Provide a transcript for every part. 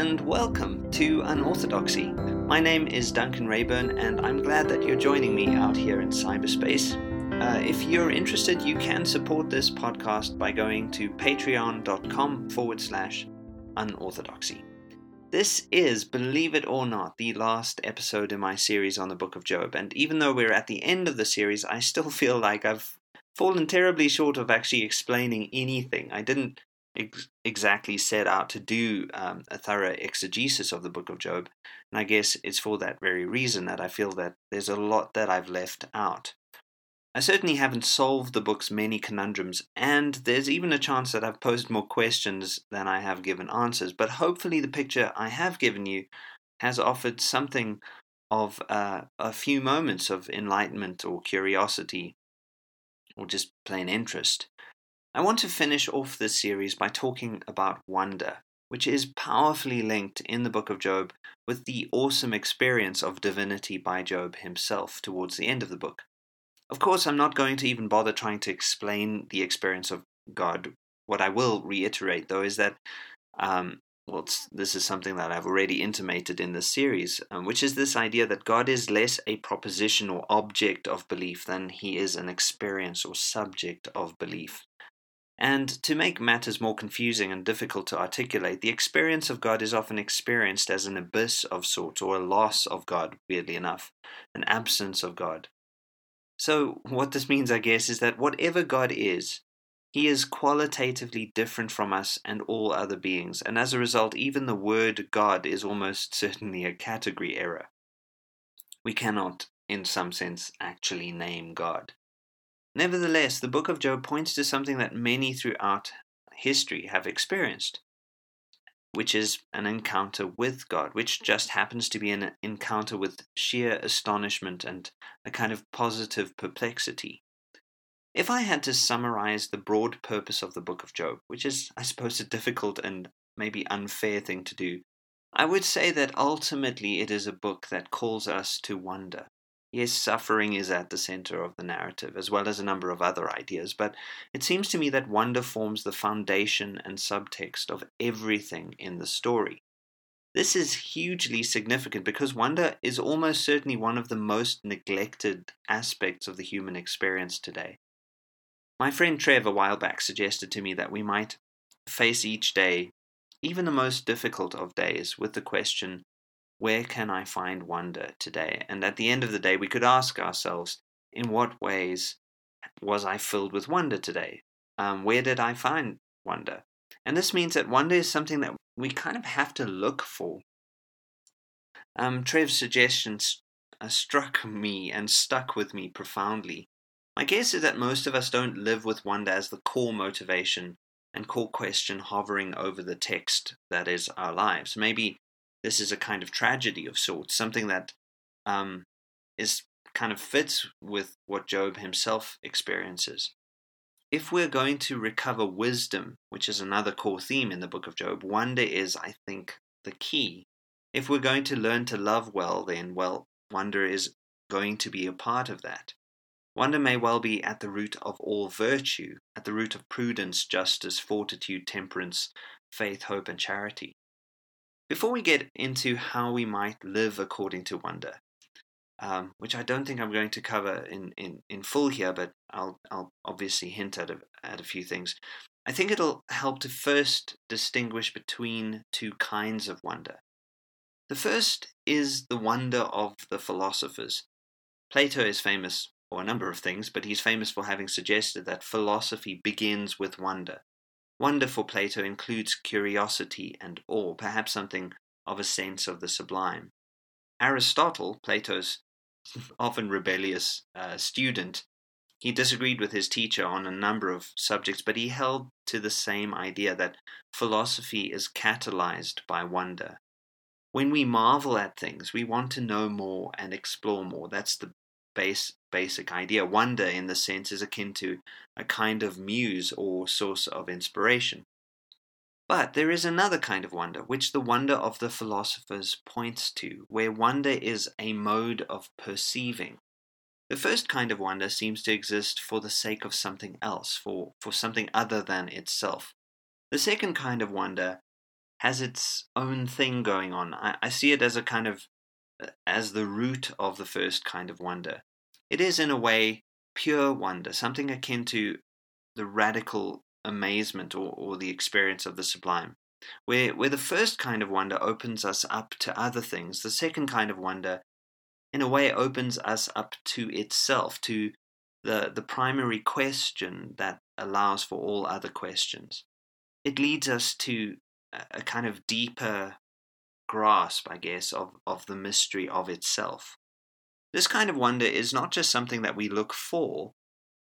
and welcome to Unorthodoxy. My name is Duncan Reyburn, and I'm glad that you're joining me out here in cyberspace. Uh, if you're interested, you can support this podcast by going to patreon.com forward slash unorthodoxy. This is, believe it or not, the last episode in my series on the Book of Job, and even though we're at the end of the series, I still feel like I've fallen terribly short of actually explaining anything. I didn't ex- exactly set out to do um, a thorough exegesis of the book of Job. And I guess it's for that very reason that I feel that there's a lot that I've left out. I certainly haven't solved the book's many conundrums, and there's even a chance that I've posed more questions than I have given answers. But hopefully, the picture I have given you has offered something of uh, a few moments of enlightenment or curiosity, or just plain interest. I want to finish off this series by talking about wonder, which is powerfully linked in the book of Job with the awesome experience of divinity by Job himself towards the end of the book. Of course, I'm not going to even bother trying to explain the experience of God. What I will reiterate, though, is that, um, well, this is something that I've already intimated in this series, um, which is this idea that God is less a proposition or object of belief than he is an experience or subject of belief. And to make matters more confusing and difficult to articulate, the experience of God is often experienced as an abyss of sorts, or a loss of God, weirdly enough, an absence of God. So, what this means, I guess, is that whatever God is, he is qualitatively different from us and all other beings, and as a result, even the word God is almost certainly a category error. We cannot, in some sense, actually name God. Nevertheless, the book of Job points to something that many throughout history have experienced, which is an encounter with God, which just happens to be an encounter with sheer astonishment and a kind of positive perplexity. If I had to summarize the broad purpose of the book of Job, which is, I suppose, a difficult and maybe unfair thing to do, I would say that ultimately it is a book that calls us to wonder, Yes, suffering is at the center of the narrative, as well as a number of other ideas, but it seems to me that wonder forms the foundation and subtext of everything in the story. This is hugely significant because wonder is almost certainly one of the most neglected aspects of the human experience today. My friend Trev a while back suggested to me that we might face each day, even the most difficult of days, with the question where can I find wonder today? And at the end of the day, we could ask ourselves, in what ways was I filled with wonder today? Um, where did I find wonder? And this means that wonder is something that we kind of have to look for. Um, Trev's suggestions uh, struck me and stuck with me profoundly. My guess is that most of us don't live with wonder as the core motivation and core question hovering over the text that is our lives. Maybe this is a kind of tragedy of sorts, something that um, is kind of fits with what Job himself experiences. If we're going to recover wisdom, which is another core theme in the book of Job, wonder is, I think, the key. If we're going to learn to love well, then, well, wonder is going to be a part of that. Wonder may well be at the root of all virtue, at the root of prudence, justice, fortitude, temperance, faith, hope, and charity. Before we get into how we might live according to wonder, um, which I don't think I'm going to cover in, in, in full here, but I'll, I'll obviously hint at a, at a few things. I think it'll help to first distinguish between two kinds of wonder. The first is the wonder of the philosophers. Plato is famous for a number of things, but he's famous for having suggested that philosophy begins with wonder. Wonder for Plato includes curiosity and awe, perhaps something of a sense of the sublime. Aristotle, Plato's often rebellious uh, student, he disagreed with his teacher on a number of subjects, but he held to the same idea that philosophy is catalyzed by wonder. When we marvel at things, we want to know more and explore more. That's the base basic idea. Wonder, in the sense, is akin to a kind of muse or source of inspiration. But there is another kind of wonder, which the wonder of the philosophers points to, where wonder is a mode of perceiving. The first kind of wonder seems to exist for the sake of something else, for, for something other than itself. The second kind of wonder has its own thing going on. I, I see it as a kind of uh, as the root of the first kind of wonder. It is in a way pure wonder, something akin to the radical amazement or, or the experience of the sublime. Where, where the first kind of wonder opens us up to other things, the second kind of wonder, in a way, opens us up to itself, to the, the primary question that allows for all other questions. It leads us to a, a kind of deeper grasp, I guess, of, of the mystery of itself. This kind of wonder is not just something that we look for,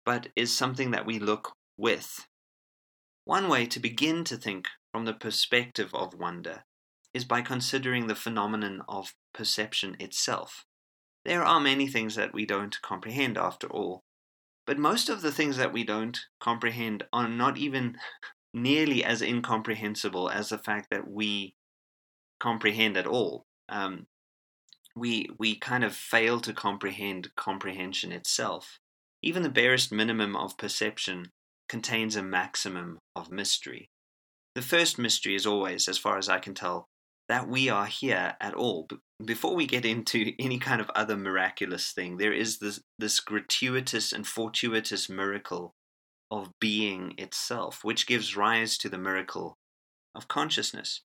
but is something that we look with. One way to begin to think from the perspective of wonder is by considering the phenomenon of perception itself. There are many things that we don't comprehend after all, but most of the things that we don't comprehend are not even nearly as incomprehensible as the fact that we comprehend at all. Um, we we kind of fail to comprehend comprehension itself. Even the barest minimum of perception contains a maximum of mystery. The first mystery is always, as far as I can tell, that we are here at all. Before we get into any kind of other miraculous thing, there is this, this gratuitous and fortuitous miracle of being itself, which gives rise to the miracle of consciousness.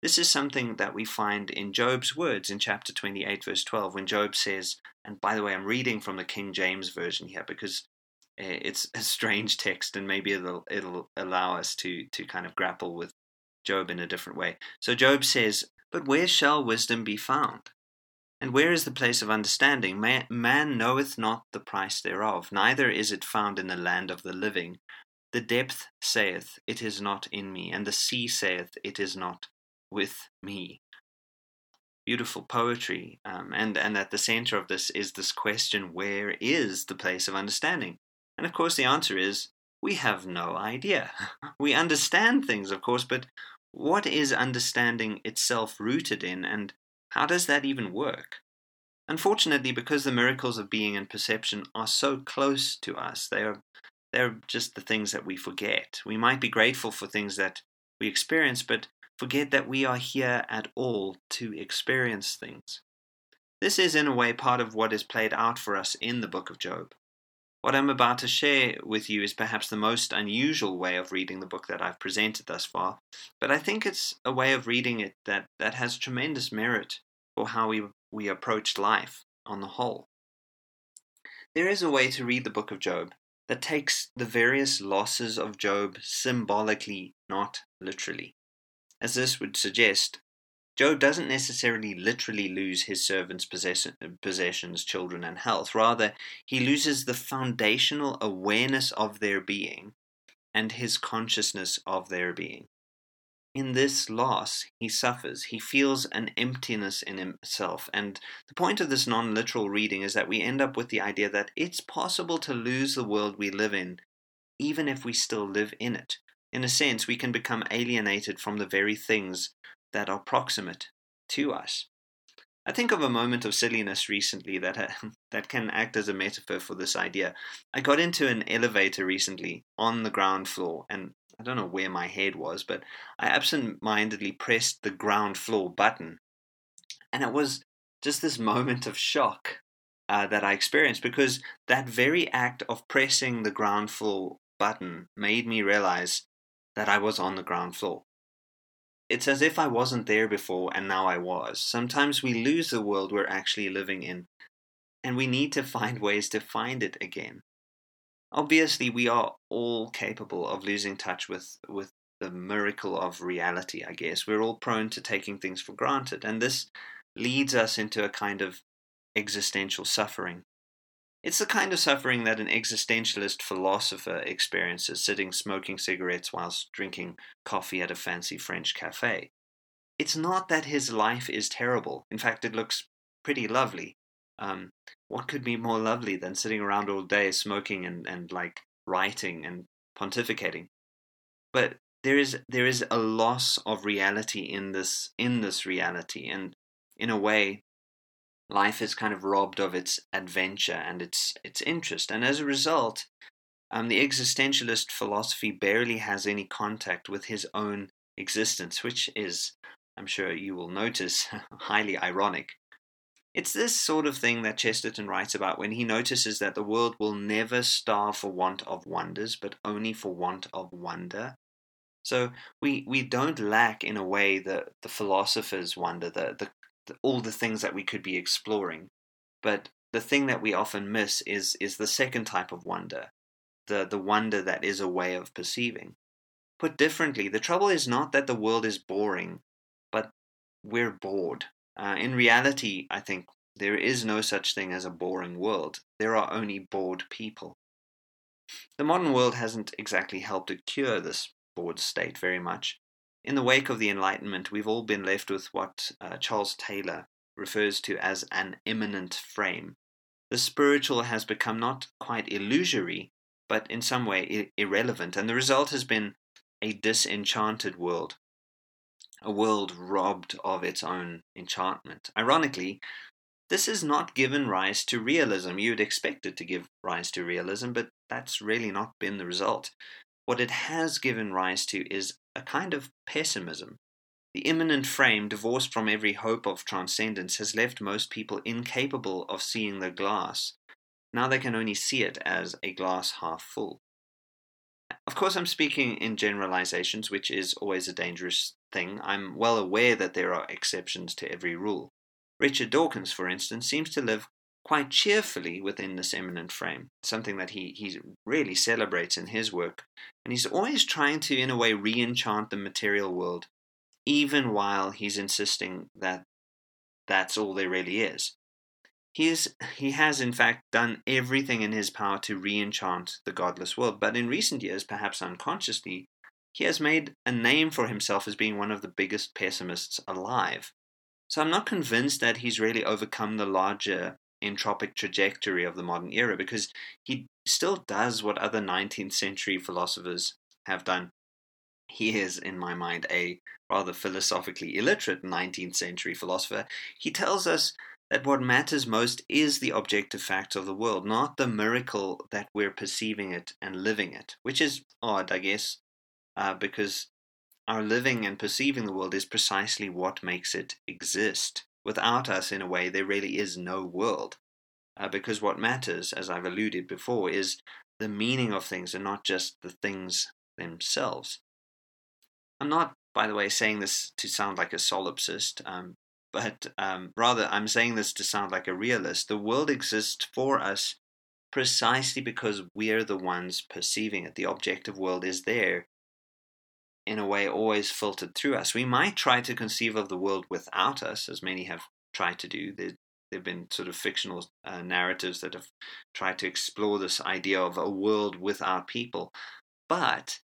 This is something that we find in Job's words in chapter 28, verse 12, when Job says, and by the way, I'm reading from the King James Version here because eh, it's a strange text and maybe it'll, it'll allow us to, to kind of grapple with Job in a different way. So Job says, But where shall wisdom be found? And where is the place of understanding? Man, man knoweth not the price thereof, neither is it found in the land of the living. The depth saith, It is not in me, and the sea saith, It is not with me. Beautiful poetry, um, and and at the center of this is this question: Where is the place of understanding? And of course, the answer is we have no idea. we understand things, of course, but what is understanding itself rooted in, and how does that even work? Unfortunately, because the miracles of being and perception are so close to us, they are they're just the things that we forget. We might be grateful for things that we experience, but forget that we are here at all to experience things. This is, in a way, part of what is played out for us in the book of Job. What I'm about to share with you is perhaps the most unusual way of reading the book that I've presented thus far, but I think it's a way of reading it that, that has tremendous merit for how we, we approach life on the whole. There is a way to read the book of Job that takes the various losses of Job symbolically, not literally as this would suggest, Job doesn't necessarily literally lose his servants' possessions, children, and health. Rather, he loses the foundational awareness of their being and his consciousness of their being. In this loss, he suffers. He feels an emptiness in himself. And the point of this non literal reading is that we end up with the idea that it's possible to lose the world we live in, even if we still live in it. In a sense, we can become alienated from the very things that are proximate to us. I think of a moment of silliness recently that that can act as a metaphor for this idea. I got into an elevator recently on the ground floor, and I don't know where my head was, but I absent-mindedly pressed the ground floor button, and it was just this moment of shock uh, that I experienced because that very act of pressing the ground floor button made me realize that I was on the ground floor. It's as if I wasn't there before and now I was. Sometimes we lose the world we're actually living in, and we need to find ways to find it again. Obviously, we are all capable of losing touch with, with the miracle of reality, I guess. We're all prone to taking things for granted, and this leads us into a kind of existential suffering. It's the kind of suffering that an existentialist philosopher experiences sitting smoking cigarettes whilst drinking coffee at a fancy French cafe. It's not that his life is terrible. In fact, it looks pretty lovely. Um, what could be more lovely than sitting around all day smoking and, and like writing and pontificating? But there is there is a loss of reality in this in this reality, and in a way, life is kind of robbed of its adventure and its its interest, and as a result, um, the existentialist philosophy barely has any contact with his own existence, which is, I'm sure you will notice, highly ironic. It's this sort of thing that Chesterton writes about when he notices that the world will never starve for want of wonders, but only for want of wonder. So we, we don't lack, in a way, the, the philosopher's wonder, the, the, the all the things that we could be exploring. But the thing that we often miss is is the second type of wonder, the the wonder that is a way of perceiving. Put differently, the trouble is not that the world is boring, but we're bored. Uh, in reality, I think there is no such thing as a boring world. There are only bored people. The modern world hasn't exactly helped to cure this bored state very much. In the wake of the Enlightenment, we've all been left with what uh, Charles Taylor refers to as an immanent frame. The spiritual has become not quite illusory, but in some way I- irrelevant, and the result has been a disenchanted world, a world robbed of its own enchantment. Ironically, this has not given rise to realism. You'd expect it to give rise to realism, but that's really not been the result. What it has given rise to is a kind of pessimism, the immanent frame, divorced from every hope of transcendence, has left most people incapable of seeing the glass. Now they can only see it as a glass half full. Of course, I'm speaking in generalizations, which is always a dangerous thing. I'm well aware that there are exceptions to every rule. Richard Dawkins, for instance, seems to live quite cheerfully within this immanent frame, something that he, he really celebrates in his work. And he's always trying to, in a way, re enchant the material world even while he's insisting that that's all there really is. He, is, he has, in fact, done everything in his power to re enchant the godless world, but in recent years, perhaps unconsciously, he has made a name for himself as being one of the biggest pessimists alive. So I'm not convinced that he's really overcome the larger entropic trajectory of the modern era because he still does what other 19th century philosophers have done. He is, in my mind, a rather philosophically illiterate 19th century philosopher, he tells us that what matters most is the objective facts of the world, not the miracle that we're perceiving it and living it, which is odd, I guess, uh, because our living and perceiving the world is precisely what makes it exist. Without us, in a way, there really is no world. Uh, because what matters, as I've alluded before, is the meaning of things and not just the things themselves. I'm not by the way, saying this to sound like a solipsist, um, but um, rather I'm saying this to sound like a realist. The world exists for us precisely because we're the ones perceiving it. The objective world is there, in a way, always filtered through us. We might try to conceive of the world without us, as many have tried to do. There, there have been sort of fictional uh, narratives that have tried to explore this idea of a world without people. But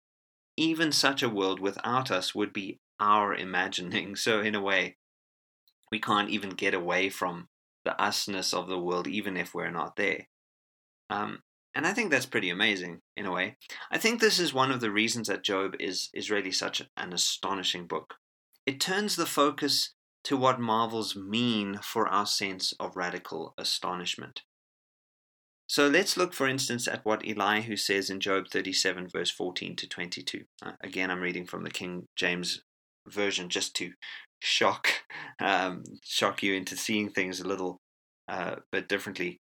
even such a world without us would be our imagining. So, in a way, we can't even get away from the usness of the world, even if we're not there. Um, and I think that's pretty amazing in a way. I think this is one of the reasons that Job is, is really such an astonishing book. It turns the focus to what marvels mean for our sense of radical astonishment. So let's look, for instance, at what Elihu says in Job 37, verse 14 to 22. Uh, again, I'm reading from the King James Version just to shock um, shock you into seeing things a little uh, bit differently.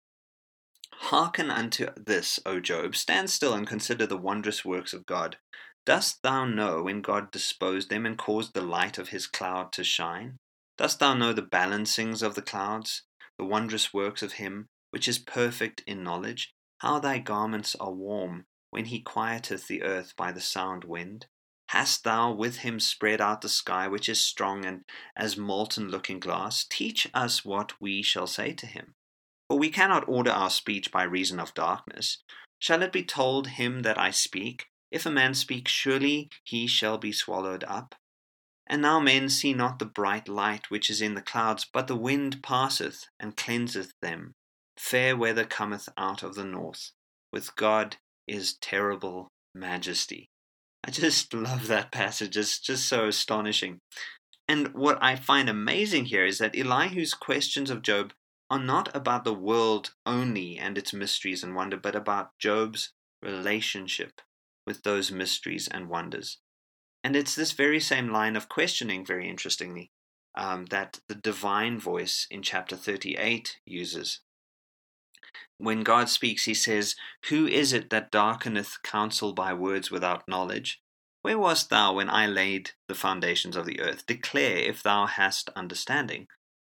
Hearken unto this, O Job, stand still and consider the wondrous works of God. Dost thou know when God disposed them and caused the light of his cloud to shine? Dost thou know the balancings of the clouds, the wondrous works of him which is perfect in knowledge, how thy garments are warm, when he quieteth the earth by the sound wind? Hast thou with him spread out the sky, which is strong and as molten looking glass? Teach us what we shall say to him. For we cannot order our speech by reason of darkness. Shall it be told him that I speak? If a man speak, surely he shall be swallowed up. And now men see not the bright light which is in the clouds, but the wind passeth and cleanseth them. Fair weather cometh out of the north. With God is terrible majesty. I just love that passage. It's just so astonishing. And what I find amazing here is that Elihu's questions of Job are not about the world only and its mysteries and wonder, but about Job's relationship with those mysteries and wonders. And it's this very same line of questioning, very interestingly, um, that the divine voice in chapter 38 uses. When God speaks, he says, Who is it that darkeneth counsel by words without knowledge? Where wast thou when I laid the foundations of the earth? Declare if thou hast understanding.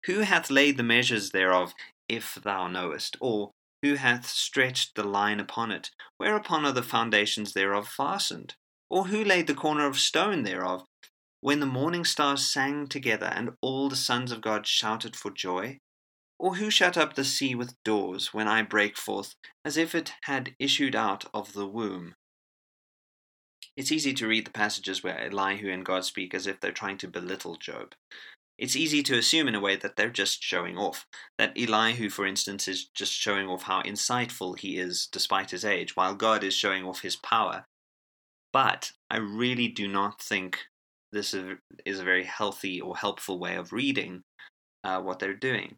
Who hath laid the measures thereof, if thou knowest? Or who hath stretched the line upon it? Whereupon are the foundations thereof fastened? Or who laid the corner of stone thereof? When the morning stars sang together, and all the sons of God shouted for joy? Or who shut up the sea with doors, when I break forth, as if it had issued out of the womb? It's easy to read the passages where Elihu and God speak as if they're trying to belittle Job. It's easy to assume, in a way, that they're just showing off. That Elihu, for instance, is just showing off how insightful he is despite his age, while God is showing off his power. But I really do not think this is a very healthy or helpful way of reading uh, what they're doing.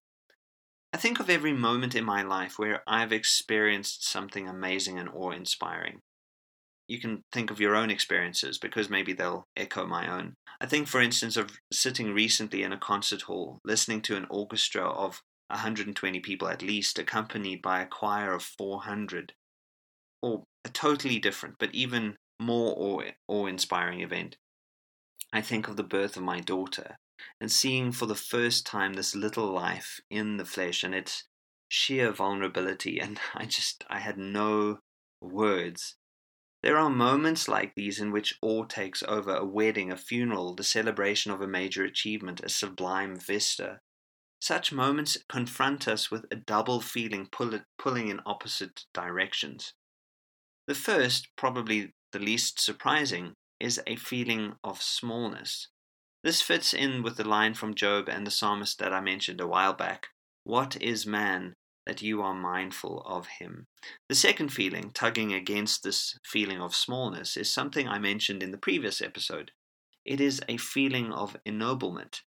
I think of every moment in my life where I've experienced something amazing and awe inspiring you can think of your own experiences because maybe they'll echo my own. I think, for instance, of sitting recently in a concert hall, listening to an orchestra of 120 people at least, accompanied by a choir of 400, or a totally different but even more awe awe-inspiring event. I think of the birth of my daughter and seeing for the first time this little life in the flesh and its sheer vulnerability, and I just, I had no words there are moments like these in which awe takes over a wedding, a funeral, the celebration of a major achievement, a sublime vista. Such moments confront us with a double feeling pull it, pulling in opposite directions. The first, probably the least surprising, is a feeling of smallness. This fits in with the line from Job and the psalmist that I mentioned a while back What is man that you are mindful of him. The second feeling, tugging against this feeling of smallness, is something I mentioned in the previous episode. It is a feeling of ennoblement.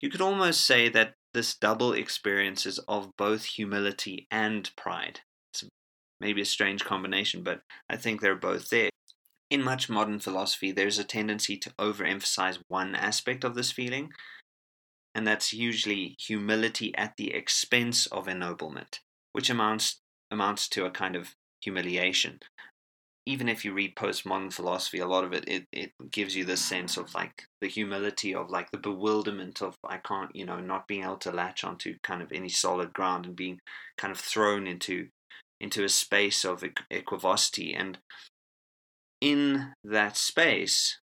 You could almost say that this double experience is of both humility and pride. It's maybe a strange combination, but I think they're both there. In much modern philosophy, there's a tendency to overemphasize one aspect of this feeling and that's usually humility at the expense of ennoblement, which amounts amounts to a kind of humiliation. Even if you read postmodern philosophy, a lot of it, it it gives you this sense of like the humility of like the bewilderment of I can't, you know, not being able to latch onto kind of any solid ground and being kind of thrown into into a space of equivocity and in that space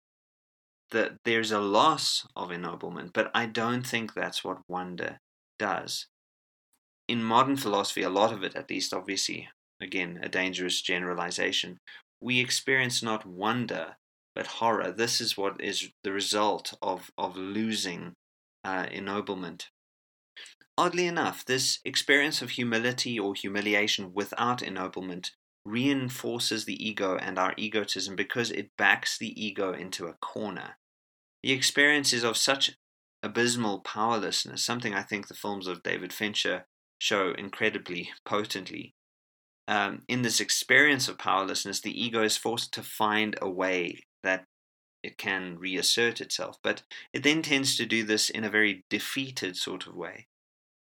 that there's a loss of ennoblement, but I don't think that's what wonder does. In modern philosophy, a lot of it, at least, obviously, again, a dangerous generalization, we experience not wonder, but horror. This is what is the result of, of losing uh, ennoblement. Oddly enough, this experience of humility or humiliation without ennoblement reinforces the ego and our egotism because it backs the ego into a corner. The experience is of such abysmal powerlessness, something I think the films of David Fincher show incredibly potently. Um, in this experience of powerlessness, the ego is forced to find a way that it can reassert itself, but it then tends to do this in a very defeated sort of way.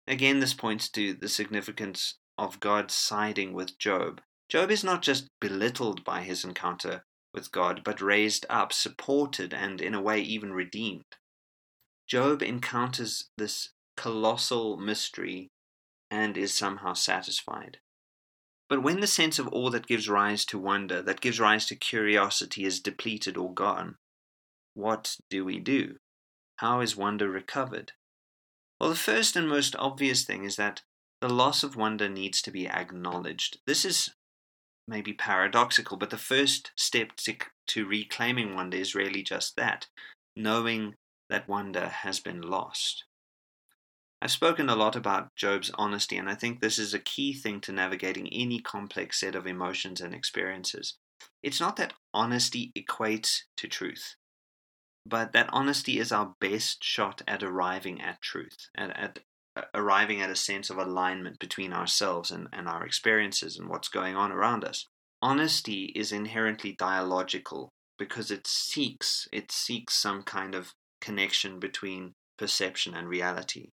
Again, this points to the significance of God siding with Job Job is not just belittled by his encounter with God, but raised up, supported, and in a way even redeemed. Job encounters this colossal mystery and is somehow satisfied. But when the sense of awe that gives rise to wonder, that gives rise to curiosity, is depleted or gone, what do we do? How is wonder recovered? Well, the first and most obvious thing is that the loss of wonder needs to be acknowledged. This is maybe paradoxical, but the first step to, to reclaiming wonder is really just that knowing that wonder has been lost. I've spoken a lot about Job's honesty, and I think this is a key thing to navigating any complex set of emotions and experiences. It's not that honesty equates to truth, but that honesty is our best shot at arriving at truth, at, at arriving at a sense of alignment between ourselves and, and our experiences and what's going on around us. Honesty is inherently dialogical, because it seeks it seeks some kind of connection between perception and reality.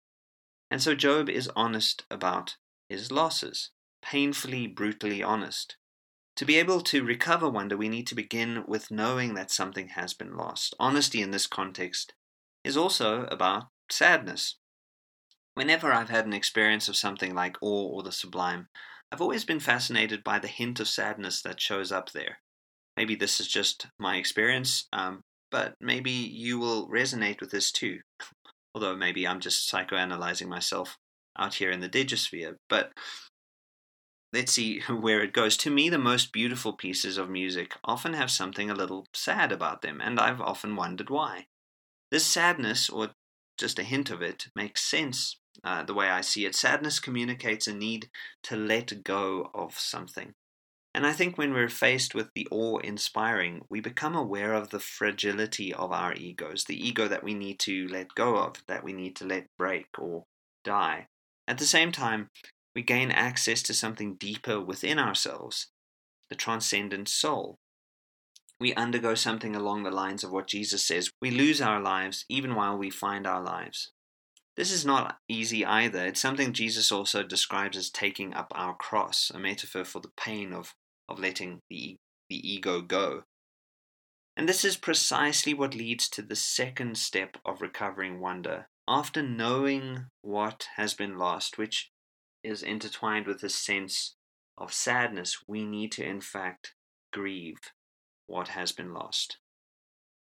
And so Job is honest about his losses, painfully, brutally honest. To be able to recover wonder, we need to begin with knowing that something has been lost. Honesty in this context is also about sadness. Whenever I've had an experience of something like awe or the sublime, I've always been fascinated by the hint of sadness that shows up there. Maybe this is just my experience, um, but maybe you will resonate with this too. Although maybe I'm just psychoanalyzing myself out here in the digisphere. But let's see where it goes. To me, the most beautiful pieces of music often have something a little sad about them, and I've often wondered why. This sadness, or just a hint of it, makes sense uh, the way I see it. Sadness communicates a need to let go of something. And I think when we're faced with the awe inspiring, we become aware of the fragility of our egos, the ego that we need to let go of, that we need to let break or die. At the same time, we gain access to something deeper within ourselves, the transcendent soul. We undergo something along the lines of what Jesus says we lose our lives even while we find our lives. This is not easy either. It's something Jesus also describes as taking up our cross, a metaphor for the pain of, of letting the, the ego go. And this is precisely what leads to the second step of recovering wonder. After knowing what has been lost, which is intertwined with a sense of sadness, we need to, in fact, grieve what has been lost.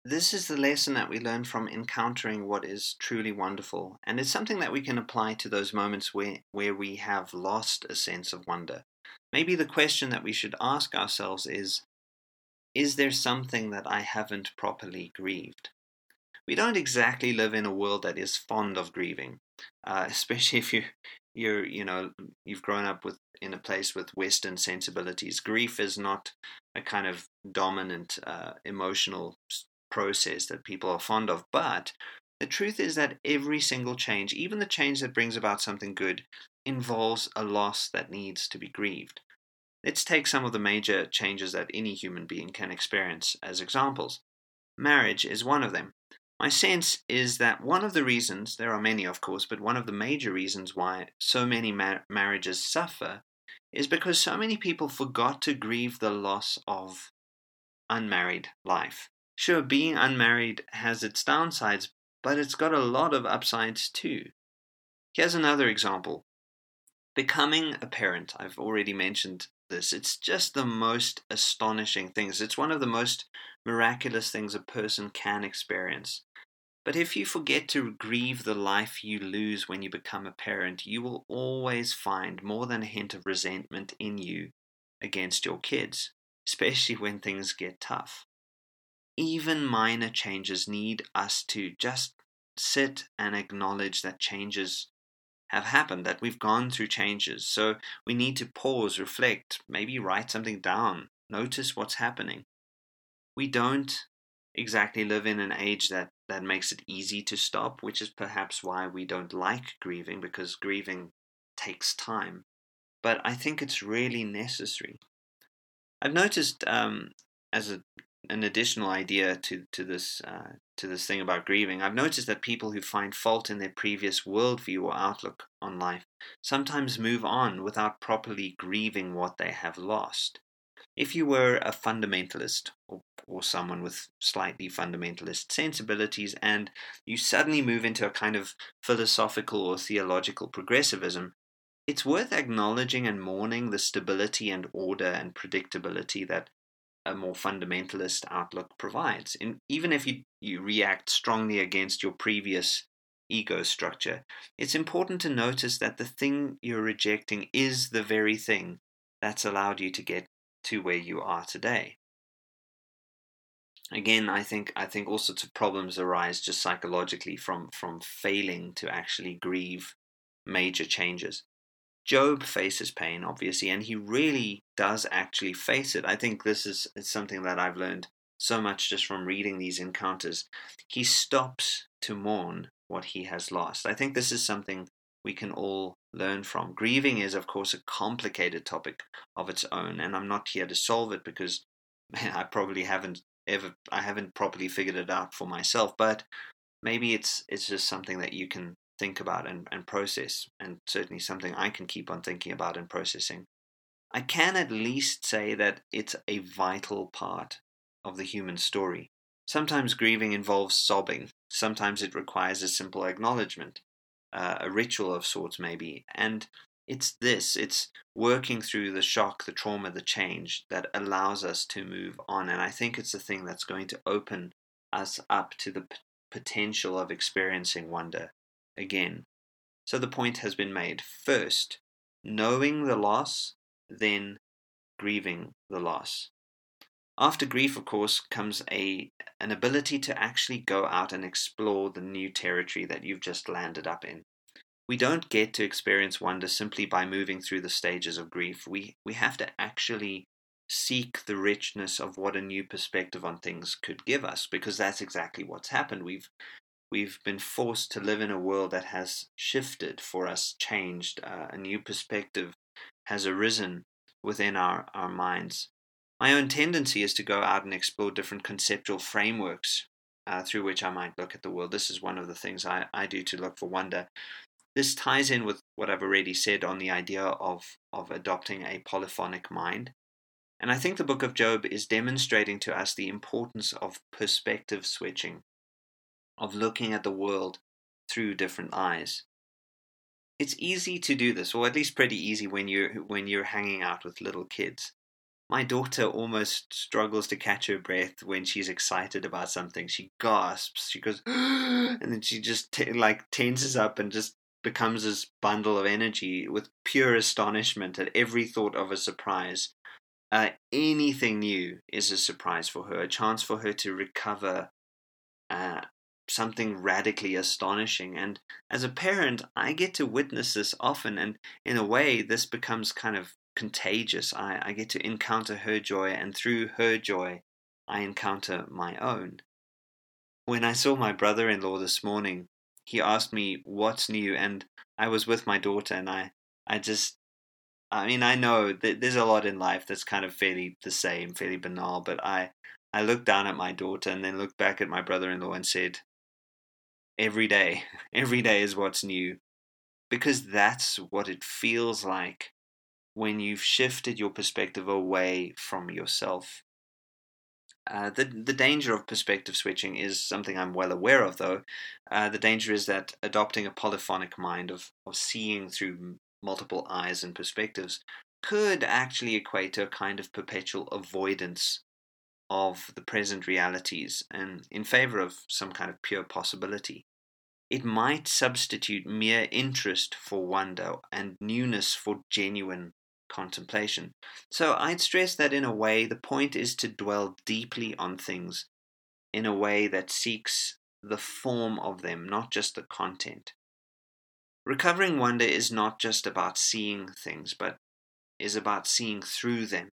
This is the lesson that we learn from encountering what is truly wonderful, and it's something that we can apply to those moments where, where we have lost a sense of wonder. Maybe the question that we should ask ourselves is Is there something that I haven't properly grieved? We don't exactly live in a world that is fond of grieving, uh, especially if you you're you know you've grown up with in a place with Western sensibilities. Grief is not a kind of dominant uh, emotional process that people are fond of. But the truth is that every single change, even the change that brings about something good, involves a loss that needs to be grieved. Let's take some of the major changes that any human being can experience as examples. Marriage is one of them. My sense is that one of the reasons, there are many of course, but one of the major reasons why so many mar- marriages suffer is because so many people forgot to grieve the loss of unmarried life. Sure, being unmarried has its downsides, but it's got a lot of upsides too. Here's another example. Becoming a parent, I've already mentioned this. It's just the most astonishing things. It's one of the most miraculous things a person can experience. But if you forget to grieve the life you lose when you become a parent, you will always find more than a hint of resentment in you against your kids, especially when things get tough even minor changes need us to just sit and acknowledge that changes have happened, that we've gone through changes. So we need to pause, reflect, maybe write something down, notice what's happening. We don't exactly live in an age that, that makes it easy to stop, which is perhaps why we don't like grieving, because grieving takes time. But I think it's really necessary. I've noticed um, as a an additional idea to to this uh, to this thing about grieving. I've noticed that people who find fault in their previous worldview or outlook on life sometimes move on without properly grieving what they have lost. If you were a fundamentalist or, or someone with slightly fundamentalist sensibilities and you suddenly move into a kind of philosophical or theological progressivism, it's worth acknowledging and mourning the stability and order and predictability that a more fundamentalist outlook provides. And even if you, you react strongly against your previous ego structure, it's important to notice that the thing you're rejecting is the very thing that's allowed you to get to where you are today. Again, I think I think all sorts of problems arise just psychologically from from failing to actually grieve major changes. Job faces pain, obviously, and he really does actually face it. I think this is something that I've learned so much just from reading these encounters. He stops to mourn what he has lost. I think this is something we can all learn from. Grieving is, of course, a complicated topic of its own, and I'm not here to solve it because I probably haven't ever I haven't properly figured it out for myself, but maybe it's it's just something that you can think about and, and process, and certainly something I can keep on thinking about and processing. I can at least say that it's a vital part of the human story. Sometimes grieving involves sobbing, sometimes it requires a simple acknowledgement, uh, a ritual of sorts, maybe. And it's this it's working through the shock, the trauma, the change that allows us to move on. And I think it's the thing that's going to open us up to the p- potential of experiencing wonder again. So the point has been made. First, knowing the loss, then grieving the loss. After grief, of course, comes a an ability to actually go out and explore the new territory that you've just landed up in. We don't get to experience wonder simply by moving through the stages of grief. We we have to actually seek the richness of what a new perspective on things could give us because that's exactly what's happened. We've we've been forced to live in a world that has shifted for us, changed. Uh, a new perspective has arisen within our, our minds. My own tendency is to go out and explore different conceptual frameworks uh, through which I might look at the world. This is one of the things I, I do to look for wonder. This ties in with what I've already said on the idea of, of adopting a polyphonic mind. And I think the book of Job is demonstrating to us the importance of perspective switching of looking at the world through different eyes. It's easy to do this, or at least pretty easy when you're when you're hanging out with little kids. My daughter almost struggles to catch her breath when she's excited about something. She gasps, she goes, and then she just t- like tenses up and just becomes this bundle of energy with pure astonishment at every thought of a surprise. Uh, anything new is a surprise for her, a chance for her to recover uh, something radically astonishing. And as a parent, I get to witness this often, and in a way, this becomes kind of contagious. I, I get to encounter her joy, and through her joy, I encounter my own. When I saw my brother in law this morning, he asked me what's new, and I was with my daughter, and I, I just I mean, I know that there's a lot in life that's kind of fairly the same, fairly banal, but I, I looked down at my daughter and then looked back at my brother in law and said, every day. Every day is what's new. Because that's what it feels like when you've shifted your perspective away from yourself. Uh, the the danger of perspective switching is something I'm well aware of, though. Uh, the danger is that adopting a polyphonic mind of, of seeing through multiple eyes and perspectives could actually equate to a kind of perpetual avoidance of the present realities and in favor of some kind of pure possibility. It might substitute mere interest for wonder and newness for genuine contemplation. So I'd stress that in a way, the point is to dwell deeply on things in a way that seeks the form of them, not just the content. Recovering wonder is not just about seeing things, but is about seeing through them.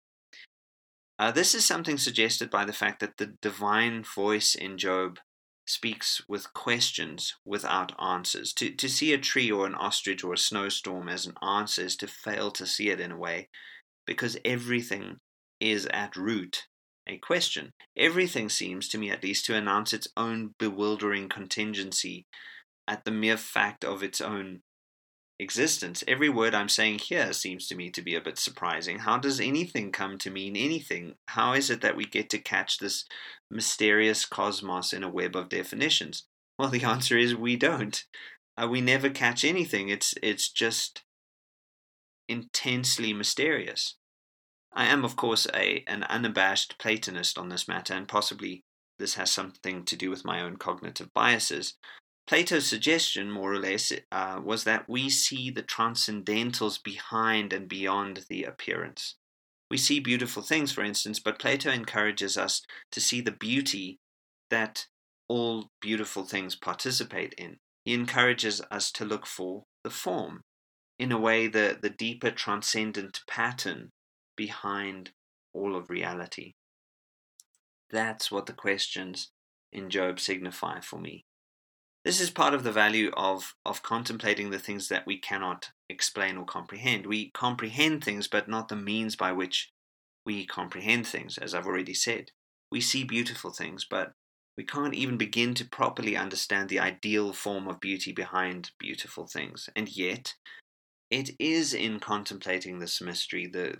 Uh, this is something suggested by the fact that the divine voice in Job speaks with questions without answers. To, to see a tree or an ostrich or a snowstorm as an answer is to fail to see it in a way, because everything is at root a question. Everything seems, to me at least, to announce its own bewildering contingency at the mere fact of its own existence. Every word I'm saying here seems to me to be a bit surprising. How does anything come to mean anything? How is it that we get to catch this mysterious cosmos in a web of definitions? Well, the answer is we don't. Uh, we never catch anything. It's it's just intensely mysterious. I am, of course, a an unabashed Platonist on this matter, and possibly this has something to do with my own cognitive biases. Plato's suggestion, more or less, uh, was that we see the transcendentals behind and beyond the appearance. We see beautiful things, for instance, but Plato encourages us to see the beauty that all beautiful things participate in. He encourages us to look for the form, in a way, the, the deeper transcendent pattern behind all of reality. That's what the questions in Job signify for me. This is part of the value of, of contemplating the things that we cannot explain or comprehend. We comprehend things, but not the means by which we comprehend things, as I've already said. we see beautiful things, but we can't even begin to properly understand the ideal form of beauty behind beautiful things. And yet, it is in contemplating this mystery, the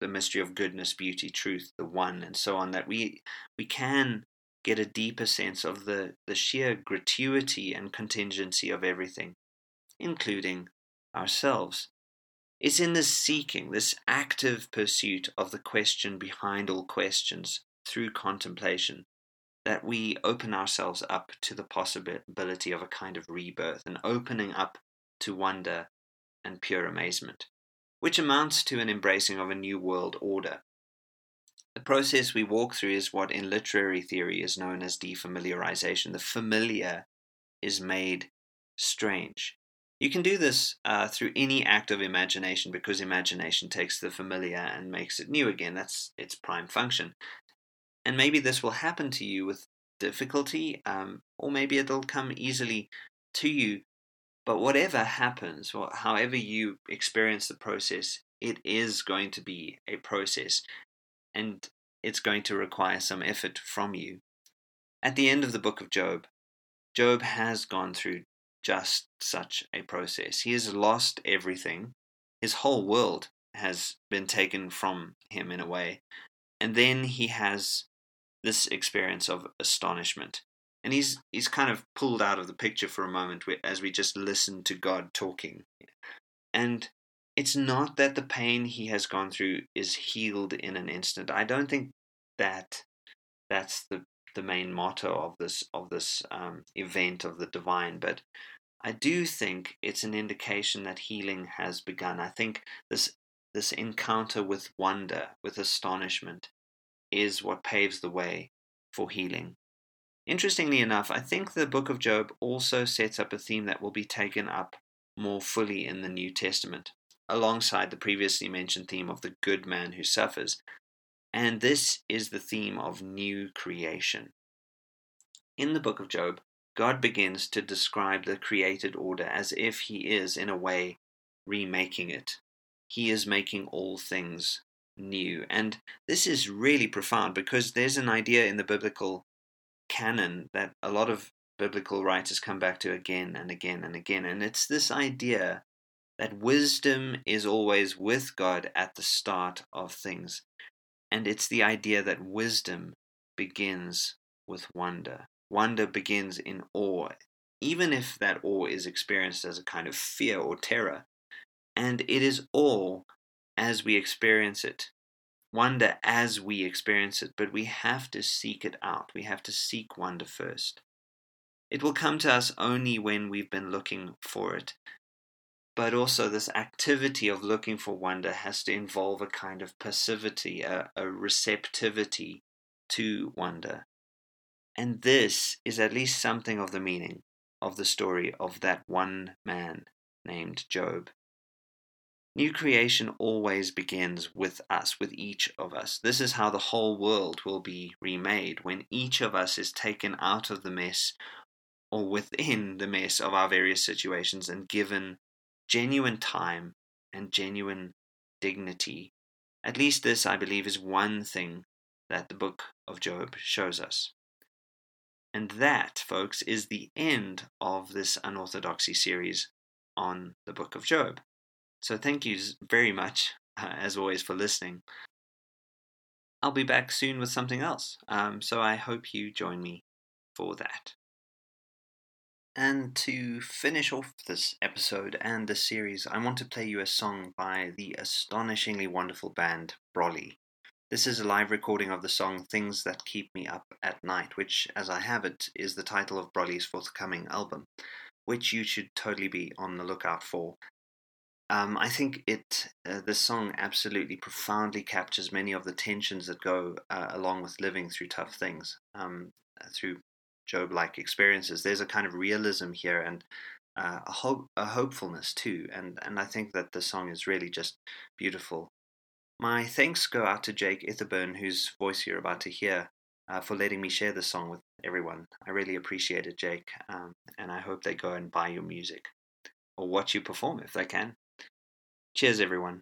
the mystery of goodness, beauty, truth, the one, and so on, that we we can get a deeper sense of the, the sheer gratuity and contingency of everything, including ourselves. It's in this seeking, this active pursuit of the question behind all questions through contemplation, that we open ourselves up to the possibility of a kind of rebirth, an opening up to wonder and pure amazement, which amounts to an embracing of a new world order. The process we walk through is what in literary theory is known as defamiliarization. The familiar is made strange. You can do this uh, through any act of imagination because imagination takes the familiar and makes it new again. That's its prime function. And maybe this will happen to you with difficulty, um, or maybe it'll come easily to you. But whatever happens, or however you experience the process, it is going to be a process, and it's going to require some effort from you. At the end of the book of Job, Job has gone through just such a process. He has lost everything. His whole world has been taken from him in a way. And then he has this experience of astonishment. And he's he's kind of pulled out of the picture for a moment as we just listen to God talking. And it's not that the pain he has gone through is healed in an instant. I don't think that that's the the main motto of this of this um, event of the divine, but I do think it's an indication that healing has begun. I think this this encounter with wonder, with astonishment, is what paves the way for healing. Interestingly enough, I think the book of Job also sets up a theme that will be taken up more fully in the New Testament, alongside the previously mentioned theme of the good man who suffers. And this is the theme of new creation. In the book of Job, God begins to describe the created order as if He is, in a way, remaking it. He is making all things new. And this is really profound because there's an idea in the biblical canon that a lot of biblical writers come back to again and again and again. And it's this idea that wisdom is always with God at the start of things. And it's the idea that wisdom begins with wonder. Wonder begins in awe, even if that awe is experienced as a kind of fear or terror. And it is awe as we experience it, wonder as we experience it, but we have to seek it out. We have to seek wonder first. It will come to us only when we've been looking for it. But also, this activity of looking for wonder has to involve a kind of passivity, a, a receptivity to wonder. And this is at least something of the meaning of the story of that one man named Job. New creation always begins with us, with each of us. This is how the whole world will be remade when each of us is taken out of the mess or within the mess of our various situations and given genuine time and genuine dignity. At least this, I believe, is one thing that the book of Job shows us. And that, folks, is the end of this Unorthodoxy series on the book of Job. So thank you very much, uh, as always, for listening. I'll be back soon with something else, um, so I hope you join me for that. And to finish off this episode and this series, I want to play you a song by the astonishingly wonderful band Broly. This is a live recording of the song Things That Keep Me Up at Night, which, as I have it, is the title of Broly's forthcoming album, which you should totally be on the lookout for. Um, I think it uh, the song absolutely profoundly captures many of the tensions that go uh, along with living through tough things, um, through Job-like experiences. There's a kind of realism here and uh, a hope, a hopefulness too, and and I think that the song is really just beautiful my thanks go out to Jake Reyburn, whose voice you're about to hear, uh, for letting me share this song with everyone. I really appreciate it, Jake, um, and I hope they go and buy your music or watch you perform if they can. Cheers, everyone.